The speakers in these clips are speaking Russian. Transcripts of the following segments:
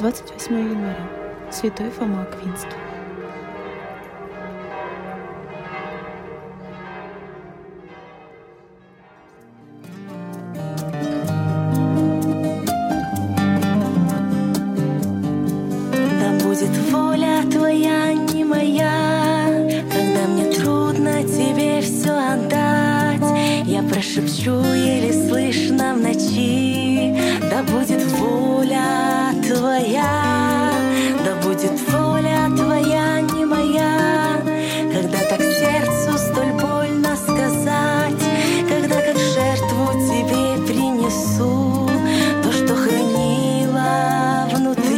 28 января. Святой Фома Аквинский. Да будет воля твоя, не моя, когда мне трудно тебе все отдать. Я прошепчу еле слышно в ночи, да будет воля твоя, да будет воля твоя, не моя, когда так сердцу столь больно сказать, когда как жертву тебе принесу то, что хранила внутри.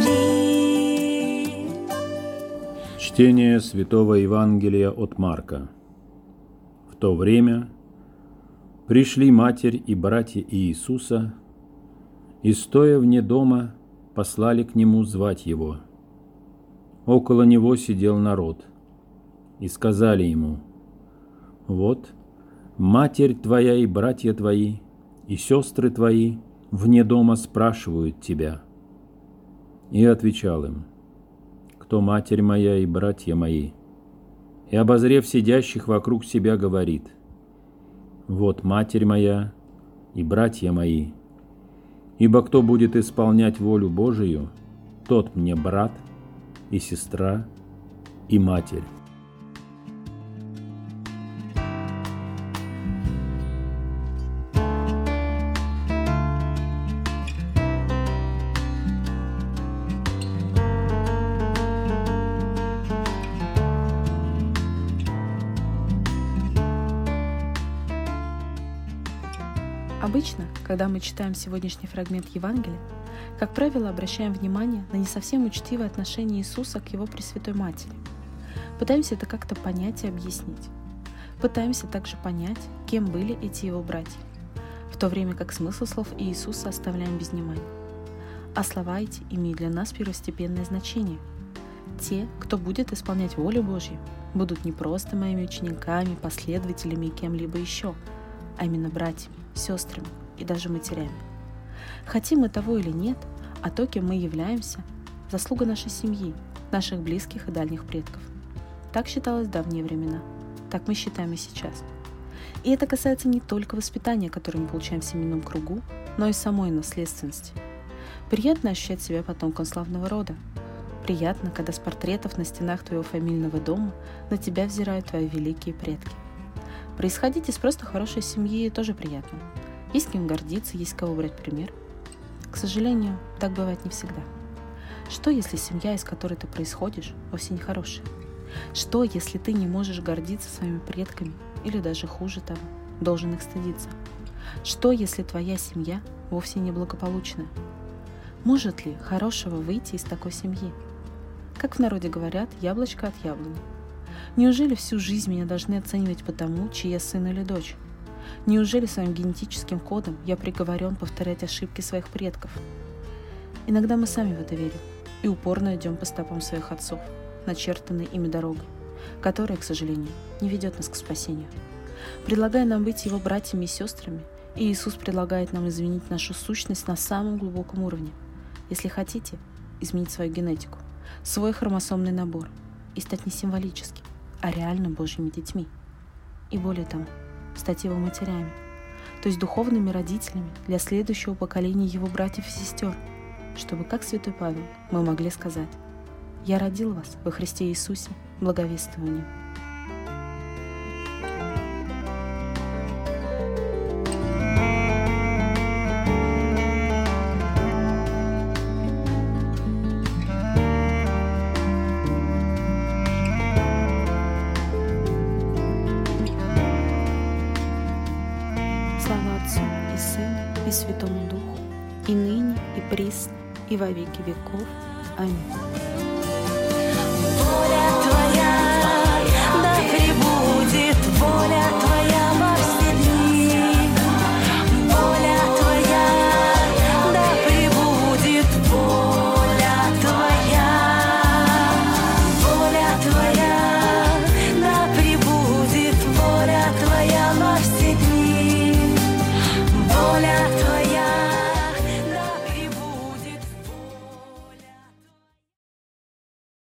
Чтение Святого Евангелия от Марка. В то время пришли матерь и братья Иисуса, и, стоя вне дома, послали к нему звать его. Около него сидел народ, и сказали ему, «Вот, матерь твоя и братья твои, и сестры твои вне дома спрашивают тебя». И отвечал им, кто матерь моя и братья мои. И, обозрев сидящих вокруг себя, говорит, «Вот матерь моя и братья мои. Ибо кто будет исполнять волю Божию, тот мне брат и сестра и матерь». Обычно, когда мы читаем сегодняшний фрагмент Евангелия, как правило, обращаем внимание на не совсем учтивое отношение Иисуса к Его Пресвятой Матери. Пытаемся это как-то понять и объяснить. Пытаемся также понять, кем были эти Его братья, в то время как смысл слов Иисуса оставляем без внимания. А слова эти имеют для нас первостепенное значение. Те, кто будет исполнять волю Божью, будут не просто моими учениками, последователями и кем-либо еще, а именно братьями, сестрами и даже матерями. Хотим мы того или нет, а то, кем мы являемся, заслуга нашей семьи, наших близких и дальних предков. Так считалось в давние времена, так мы считаем и сейчас. И это касается не только воспитания, которое мы получаем в семейном кругу, но и самой наследственности. Приятно ощущать себя потомком славного рода. Приятно, когда с портретов на стенах твоего фамильного дома на тебя взирают твои великие предки. Происходить из просто хорошей семьи тоже приятно. Есть кем гордиться, есть кого брать пример. К сожалению, так бывает не всегда. Что, если семья, из которой ты происходишь, вовсе не хорошая? Что, если ты не можешь гордиться своими предками или даже хуже того, должен их стыдиться? Что, если твоя семья вовсе не благополучная? Может ли хорошего выйти из такой семьи? Как в народе говорят, яблочко от яблони. Неужели всю жизнь меня должны оценивать по тому, чьи я сын или дочь? Неужели своим генетическим кодом я приговорен повторять ошибки своих предков? Иногда мы сами в это верим и упорно идем по стопам своих отцов, начертанной ими дорогой, которая, к сожалению, не ведет нас к спасению. Предлагая нам быть его братьями и сестрами, Иисус предлагает нам изменить нашу сущность на самом глубоком уровне. Если хотите, изменить свою генетику, свой хромосомный набор и стать не символическим, а реально Божьими детьми. И более того, стать его матерями, то есть духовными родителями для следующего поколения его братьев и сестер, чтобы, как святой Павел, мы могли сказать «Я родил вас во Христе Иисусе благовествованием». Отцу и Сыну и Святому Духу, и ныне, и присно, и во веки веков. Аминь. Воля твоя,